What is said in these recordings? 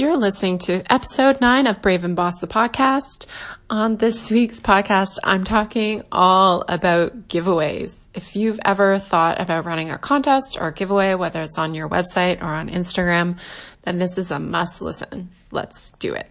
You're listening to episode nine of Brave and Boss, the podcast. On this week's podcast, I'm talking all about giveaways. If you've ever thought about running a contest or a giveaway, whether it's on your website or on Instagram, then this is a must listen. Let's do it.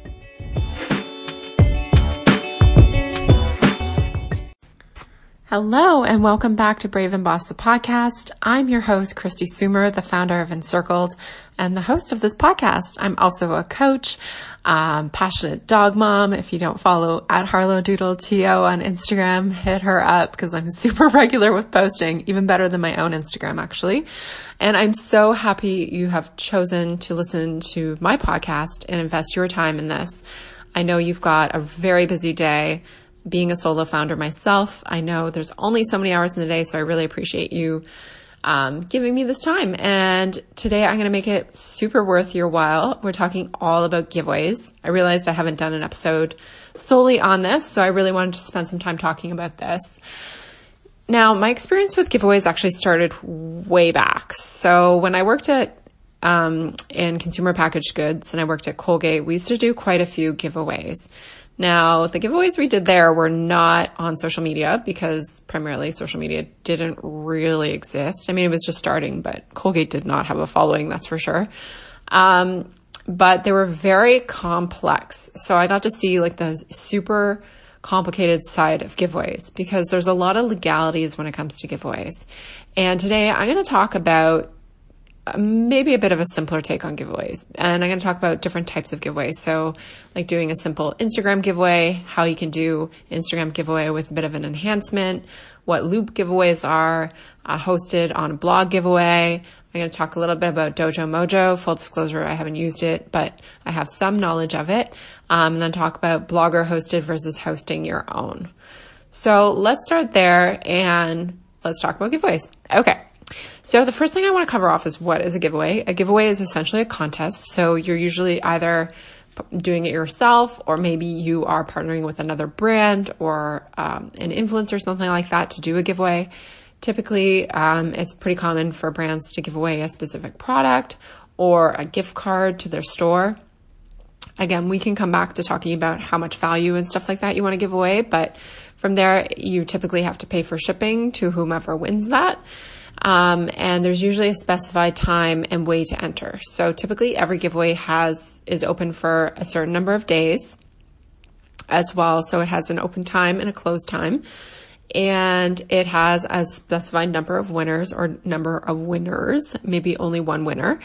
Hello and welcome back to Brave and Boss, the podcast. I'm your host, Kristi Soomer, the founder of Encircled and the host of this podcast. I'm also a coach, um, passionate dog mom. If you don't follow at Harlow Doodle TO on Instagram, hit her up because I'm super regular with posting, even better than my own Instagram actually. And I'm so happy you have chosen to listen to my podcast and invest your time in this. I know you've got a very busy day being a solo founder myself, I know there's only so many hours in the day, so I really appreciate you um, giving me this time. And today I'm going to make it super worth your while. We're talking all about giveaways. I realized I haven't done an episode solely on this, so I really wanted to spend some time talking about this. Now, my experience with giveaways actually started way back. So when I worked at um, in consumer packaged goods and I worked at Colgate, we used to do quite a few giveaways. Now, the giveaways we did there were not on social media because primarily social media didn't really exist. I mean, it was just starting, but Colgate did not have a following, that's for sure. Um, but they were very complex. So I got to see like the super complicated side of giveaways because there's a lot of legalities when it comes to giveaways. And today I'm going to talk about maybe a bit of a simpler take on giveaways. And I'm going to talk about different types of giveaways. So, like doing a simple Instagram giveaway, how you can do Instagram giveaway with a bit of an enhancement, what loop giveaways are, uh, hosted on a blog giveaway. I'm going to talk a little bit about DojoMojo. Full disclosure, I haven't used it, but I have some knowledge of it. Um, and then talk about blogger hosted versus hosting your own. So let's start there and let's talk about giveaways. Okay. So the first thing I want to cover off is what is a giveaway? A giveaway is essentially a contest. So you're usually either doing it yourself, or maybe you are partnering with another brand or um, an influencer, something like that, to do a giveaway. Typically, um, it's pretty common for brands to give away a specific product or a gift card to their store. Again, we can come back to talking about how much value and stuff like that you want to give away, but from there, you typically have to pay for shipping to whomever wins that. Um, and there's usually a specified time and way to enter. So typically every giveaway has, is open for a certain number of days as well. So it has an open time and a closed time. And it has a specified number of winners or number of winners, maybe only one winner.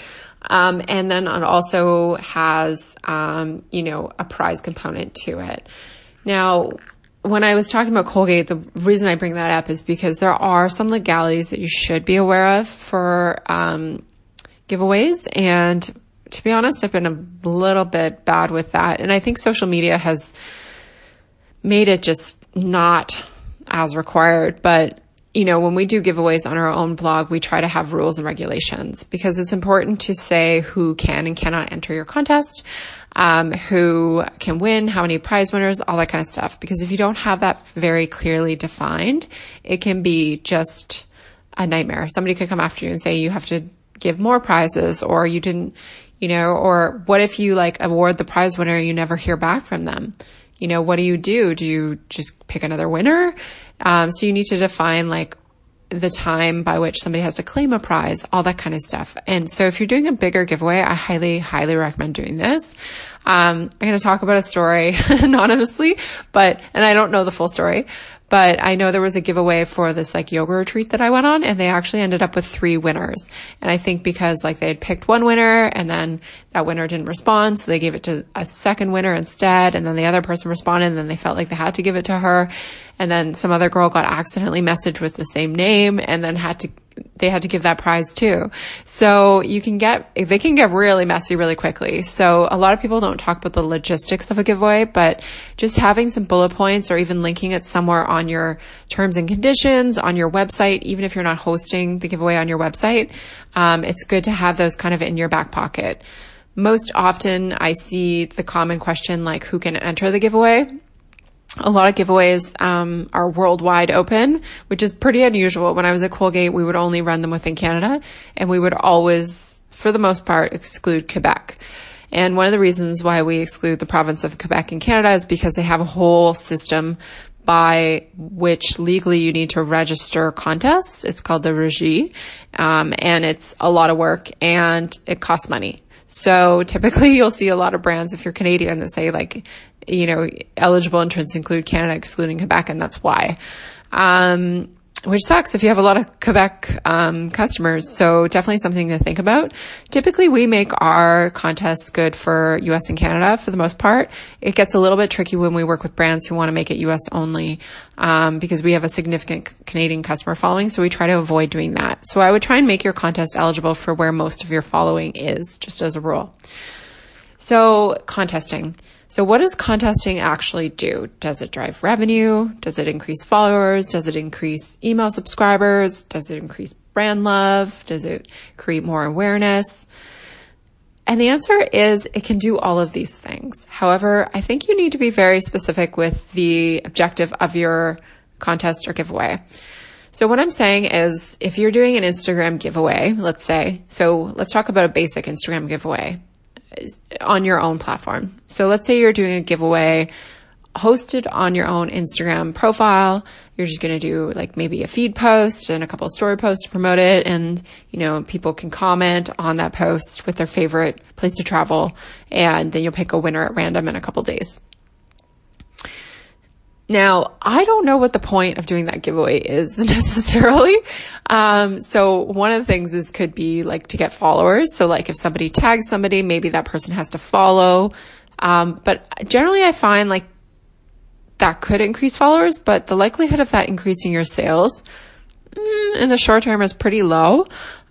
Um, and then it also has, um, you know, a prize component to it. Now, when I was talking about Colgate, the reason I bring that up is because there are some legalities that you should be aware of for um, giveaways. And to be honest, I've been a little bit bad with that. And I think social media has made it just not as required. But, you know, when we do giveaways on our own blog, we try to have rules and regulations because it's important to say who can and cannot enter your contest um, who can win, how many prize winners, all that kind of stuff. Because if you don't have that very clearly defined, it can be just a nightmare. Somebody could come after you and say you have to give more prizes or you didn't, you know, or what if you like award the prize winner you never hear back from them? You know, what do you do? Do you just pick another winner? Um, so you need to define like the time by which somebody has to claim a prize, all that kind of stuff. And so if you're doing a bigger giveaway, I highly, highly recommend doing this. Um, I'm going to talk about a story anonymously, but, and I don't know the full story, but I know there was a giveaway for this like yoga retreat that I went on and they actually ended up with three winners. And I think because like they had picked one winner and then that winner didn't respond. So they gave it to a second winner instead. And then the other person responded and then they felt like they had to give it to her. And then some other girl got accidentally messaged with the same name and then had to they had to give that prize too. So you can get, they can get really messy really quickly. So a lot of people don't talk about the logistics of a giveaway, but just having some bullet points or even linking it somewhere on your terms and conditions, on your website, even if you're not hosting the giveaway on your website, um, it's good to have those kind of in your back pocket. Most often I see the common question like, who can enter the giveaway? A lot of giveaways um, are worldwide open, which is pretty unusual. When I was at Colgate, we would only run them within Canada, and we would always, for the most part, exclude Quebec. And one of the reasons why we exclude the province of Quebec in Canada is because they have a whole system by which legally you need to register contests. It's called the Regie, um, and it's a lot of work and it costs money. So typically you'll see a lot of brands if you're Canadian that say like you know, eligible entrants include Canada excluding Quebec, and that's why. Um, which sucks if you have a lot of Quebec um, customers. So definitely something to think about. Typically, we make our contests good for U.S. and Canada for the most part. It gets a little bit tricky when we work with brands who want to make it U.S. only um, because we have a significant Canadian customer following. So we try to avoid doing that. So I would try and make your contest eligible for where most of your following is, just as a rule. So contesting. So what does contesting actually do? Does it drive revenue? Does it increase followers? Does it increase email subscribers? Does it increase brand love? Does it create more awareness? And the answer is it can do all of these things. However, I think you need to be very specific with the objective of your contest or giveaway. So what I'm saying is if you're doing an Instagram giveaway, let's say, so let's talk about a basic Instagram giveaway on your own platform. So let's say you're doing a giveaway hosted on your own Instagram profile. You're just going to do like maybe a feed post and a couple story posts to promote it. And, you know, people can comment on that post with their favorite place to travel. And then you'll pick a winner at random in a couple days. Now, I don't know what the point of doing that giveaway is necessarily. Um, so one of the things is could be like to get followers. So like if somebody tags somebody, maybe that person has to follow. Um, but generally I find like that could increase followers, but the likelihood of that increasing your sales mm, in the short term is pretty low.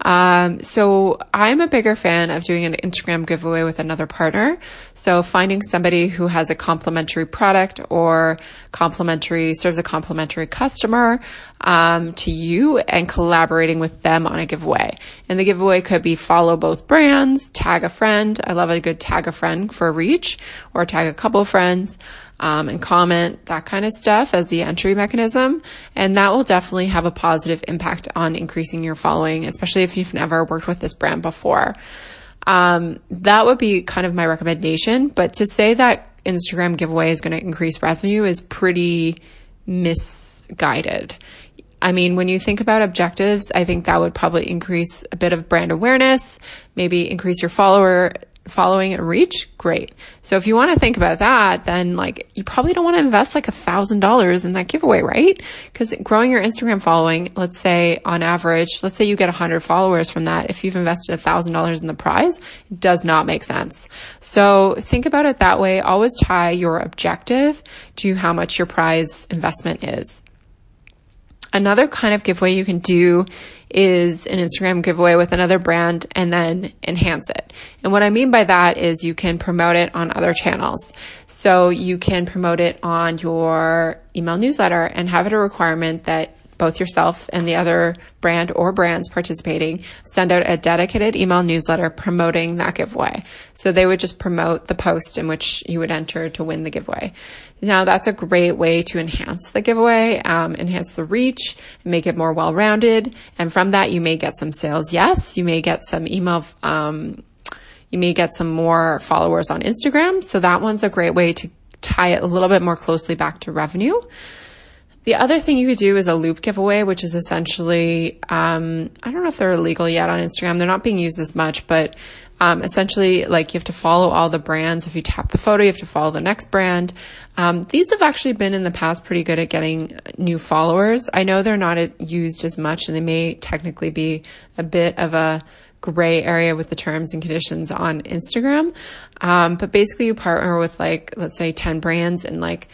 Um, so I'm a bigger fan of doing an Instagram giveaway with another partner. So finding somebody who has a complementary product or complementary serves a complementary customer um, to you and collaborating with them on a giveaway. And the giveaway could be follow both brands, tag a friend. I love a good tag a friend for reach or tag a couple friends um, and comment, that kind of stuff as the entry mechanism. And that will definitely have a positive impact on increasing your following, especially if you've never worked with this brand before. Um, that would be kind of my recommendation. But to say that Instagram giveaway is going to increase revenue is pretty misguided. I mean, when you think about objectives, I think that would probably increase a bit of brand awareness, maybe increase your follower following and reach, great. So if you want to think about that, then like you probably don't want to invest like a thousand dollars in that giveaway, right? Because growing your Instagram following, let's say on average, let's say you get a hundred followers from that. If you've invested a thousand dollars in the prize, it does not make sense. So think about it that way. Always tie your objective to how much your prize investment is. Another kind of giveaway you can do is an Instagram giveaway with another brand and then enhance it. And what I mean by that is you can promote it on other channels. So you can promote it on your email newsletter and have it a requirement that both yourself and the other brand or brands participating send out a dedicated email newsletter promoting that giveaway. So they would just promote the post in which you would enter to win the giveaway. Now that's a great way to enhance the giveaway, um, enhance the reach, make it more well-rounded. And from that, you may get some sales. Yes, you may get some email, um, you may get some more followers on Instagram. So that one's a great way to tie it a little bit more closely back to revenue. The other thing you could do is a loop giveaway, which is essentially, um, I don't know if they're illegal yet on Instagram. They're not being used as much, but um, essentially, like you have to follow all the brands. If you tap the photo, you have to follow the next brand. Um, these have actually been in the past pretty good at getting new followers. I know they're not used as much, and they may technically be a bit of a gray area with the terms and conditions on Instagram. Um, but basically, you partner with like, let's say, ten brands, and like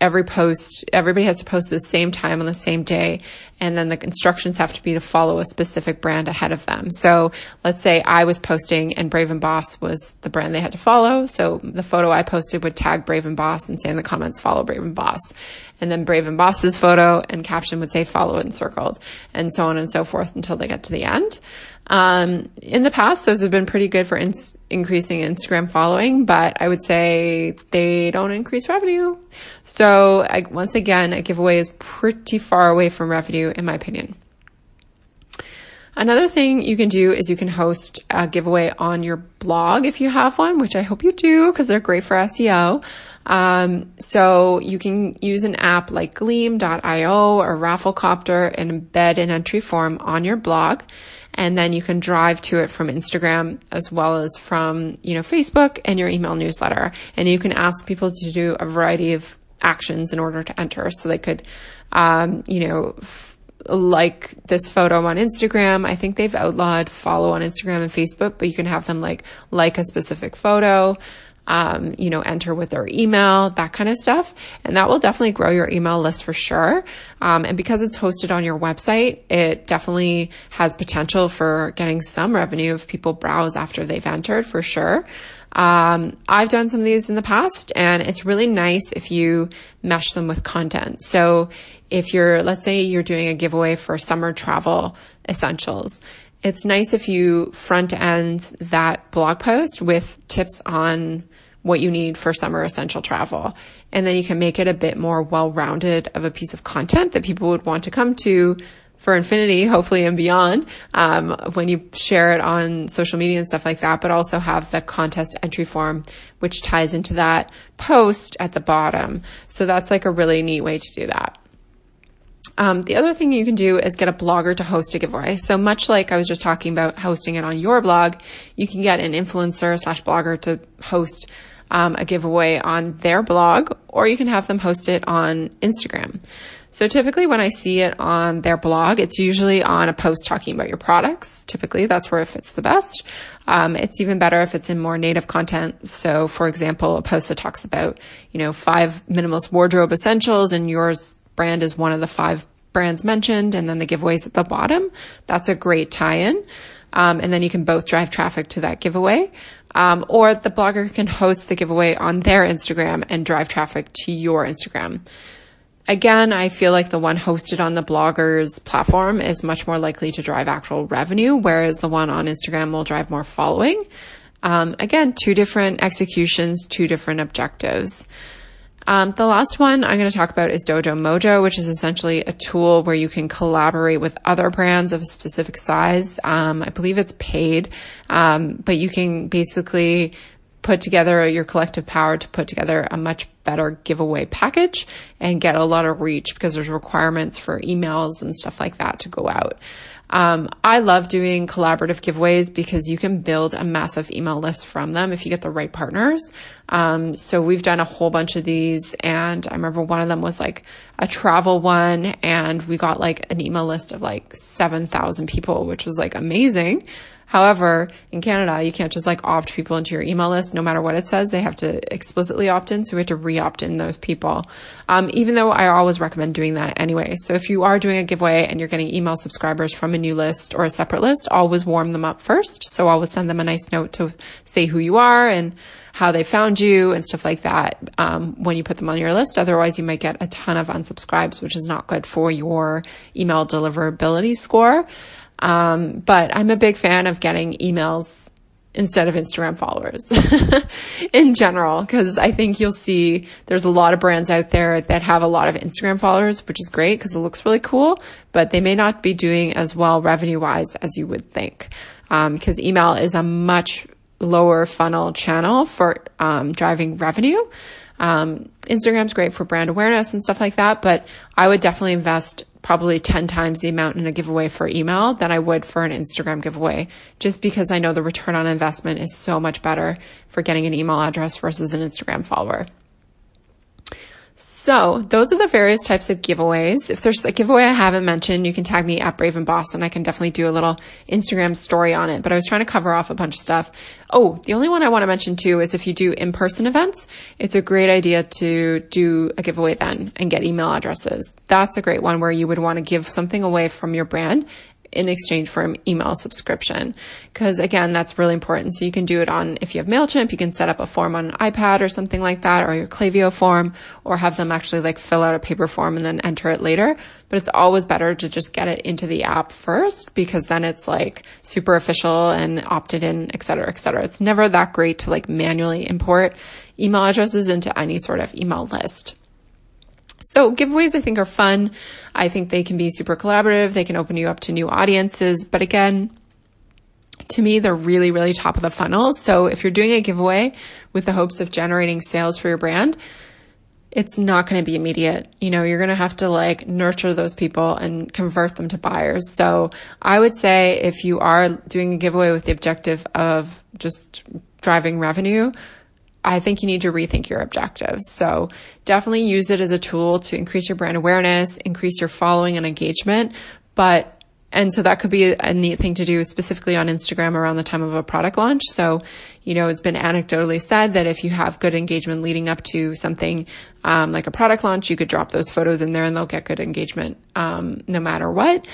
every post, everybody has to post at the same time on the same day. And then the instructions have to be to follow a specific brand ahead of them. So let's say I was posting and Brave and Boss was the brand they had to follow. So the photo I posted would tag Brave and Boss and say in the comments, follow Brave and Boss. And then Brave and Boss's photo and caption would say follow encircled and so on and so forth until they get to the end. Um, in the past, those have been pretty good for in- increasing Instagram following, but I would say they don't increase revenue. So I, once again, a giveaway is pretty far away from revenue, in my opinion. Another thing you can do is you can host a giveaway on your blog if you have one, which I hope you do because they're great for SEO. Um, so you can use an app like Gleam.io or Rafflecopter and embed an entry form on your blog and then you can drive to it from Instagram as well as from, you know, Facebook and your email newsletter. And you can ask people to do a variety of actions in order to enter. So they could, um, you know, f- like this photo on Instagram. I think they've outlawed follow on Instagram and Facebook, but you can have them like, like a specific photo um, you know, enter with their email, that kind of stuff. And that will definitely grow your email list for sure. Um, and because it's hosted on your website, it definitely has potential for getting some revenue if people browse after they've entered for sure. Um, I've done some of these in the past and it's really nice if you mesh them with content. So if you're, let's say you're doing a giveaway for summer travel essentials it's nice if you front end that blog post with tips on what you need for summer essential travel. And then you can make it a bit more well-rounded of a piece of content that people would want to come to for infinity, hopefully and beyond, um, when you share it on social media and stuff like that, but also have the contest entry form, which ties into that post at the bottom. So that's like a really neat way to do that. Um, the other thing you can do is get a blogger to host a giveaway. So much like I was just talking about hosting it on your blog, you can get an influencer slash blogger to host um, a giveaway on their blog, or you can have them host it on Instagram. So typically when I see it on their blog, it's usually on a post talking about your products. Typically that's where it fits the best. Um, it's even better if it's in more native content. So for example, a post that talks about, you know, five minimalist wardrobe essentials and yours brand is one of the five brands mentioned and then the giveaways at the bottom. That's a great tie-in. Um, and then you can both drive traffic to that giveaway. Um, or the blogger can host the giveaway on their Instagram and drive traffic to your Instagram. Again, I feel like the one hosted on the blogger's platform is much more likely to drive actual revenue, whereas the one on Instagram will drive more following. Um, again, two different executions, two different objectives. Um, the last one I'm going to talk about is DojoMojo, which is essentially a tool where you can collaborate with other brands of a specific size. Um, I believe it's paid, um, but you can basically put together your collective power to put together a much better giveaway package and get a lot of reach because there's requirements for emails and stuff like that to go out. Um, I love doing collaborative giveaways because you can build a massive email list from them if you get the right partners. Um, so we've done a whole bunch of these and I remember one of them was like a travel one and we got like an email list of like 7,000 people, which was like amazing. However, in Canada, you can't just like opt people into your email list no matter what it says. They have to explicitly opt in. So we have to re-opt in those people. Um, even though I always recommend doing that anyway. So if you are doing a giveaway and you're getting email subscribers from a new list or a separate list, always warm them up first. So always send them a nice note to say who you are and how they found you and stuff like that um, when you put them on your list. Otherwise, you might get a ton of unsubscribes, which is not good for your email deliverability score. Um, but I'm a big fan of getting emails instead of Instagram followers in general, because I think you'll see there's a lot of brands out there that have a lot of Instagram followers, which is great because it looks really cool, but they may not be doing as well revenue wise as you would think. Um, because email is a much lower funnel channel for um, driving revenue. Um, Instagram's great for brand awareness and stuff like that, but I would definitely invest probably 10 times the amount in a giveaway for email than I would for an Instagram giveaway, just because I know the return on investment is so much better for getting an email address versus an Instagram follower. So those are the various types of giveaways. If there's a giveaway I haven't mentioned, you can tag me at Brave and Boss and I can definitely do a little Instagram story on it. But I was trying to cover off a bunch of stuff. Oh, the only one I want to mention too is if you do in-person events, it's a great idea to do a giveaway then and get email addresses. That's a great one where you would want to give something away from your brand in exchange for an email subscription. Cause again, that's really important. So you can do it on, if you have MailChimp, you can set up a form on an iPad or something like that, or your Klaviyo form, or have them actually like fill out a paper form and then enter it later. But it's always better to just get it into the app first because then it's like super official and opted in, et cetera, et cetera. It's never that great to like manually import email addresses into any sort of email list. So giveaways I think are fun. I think they can be super collaborative. They can open you up to new audiences. But again, to me, they're really, really top of the funnel. So if you're doing a giveaway with the hopes of generating sales for your brand, it's not going to be immediate. You know, you're going to have to like nurture those people and convert them to buyers. So I would say if you are doing a giveaway with the objective of just driving revenue, I think you need to rethink your objectives. So definitely use it as a tool to increase your brand awareness, increase your following and engagement. But, and so that could be a neat thing to do specifically on Instagram around the time of a product launch. So, you know, it's been anecdotally said that if you have good engagement leading up to something, um, like a product launch, you could drop those photos in there and they'll get good engagement, um, no matter what.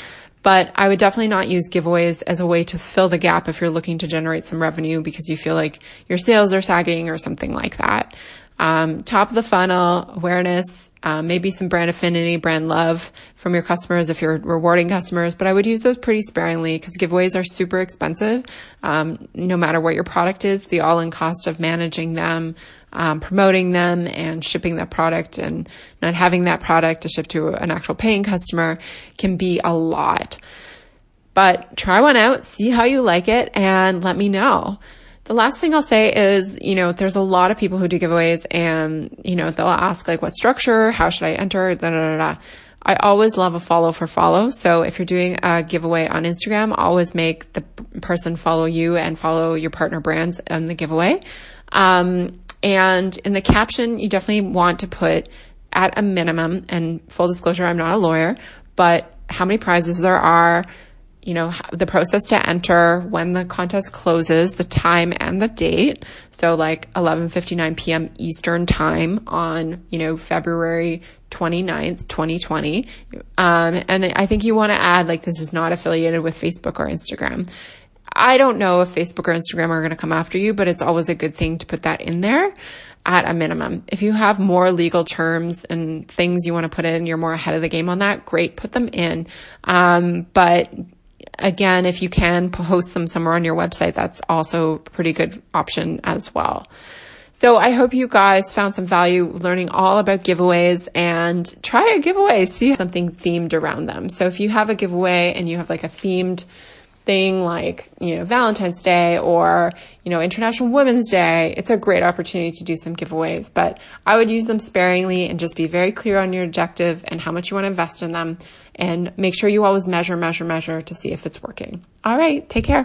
But I would definitely not use giveaways as a way to fill the gap if you're looking to generate some revenue because you feel like your sales are sagging or something like that. Um, top of the funnel awareness, um, maybe some brand affinity, brand love from your customers if you're rewarding customers, but I would use those pretty sparingly because giveaways are super expensive. Um, no matter what your product is, the all in cost of managing them, um, promoting them and shipping that product and not having that product to ship to an actual paying customer can be a lot. But try one out, see how you like it, and let me know. The last thing I'll say is, you know, there's a lot of people who do giveaways and, you know, they'll ask like, what structure? How should I enter? Da, da, da, da. I always love a follow for follow. So if you're doing a giveaway on Instagram, always make the person follow you and follow your partner brands in the giveaway. Um, and in the caption, you definitely want to put at a minimum, and full disclosure, I'm not a lawyer, but how many prizes there are, you know, the process to enter, when the contest closes, the time and the date. So like 11:59 p.m. Eastern time on, you know, February 29th, 2020. Um, and I think you want to add like this is not affiliated with Facebook or Instagram. I don't know if Facebook or Instagram are going to come after you, but it's always a good thing to put that in there at a minimum. If you have more legal terms and things you want to put in, you're more ahead of the game on that, great, put them in. Um, but again, if you can post them somewhere on your website, that's also a pretty good option as well. So I hope you guys found some value learning all about giveaways and try a giveaway, see something themed around them. So if you have a giveaway and you have like a themed thing like, you know, Valentine's Day or, you know, International Women's Day, it's a great opportunity to do some giveaways, but I would use them sparingly and just be very clear on your objective and how much you want to invest in them and make sure you always measure, measure, measure to see if it's working. All right. Take care.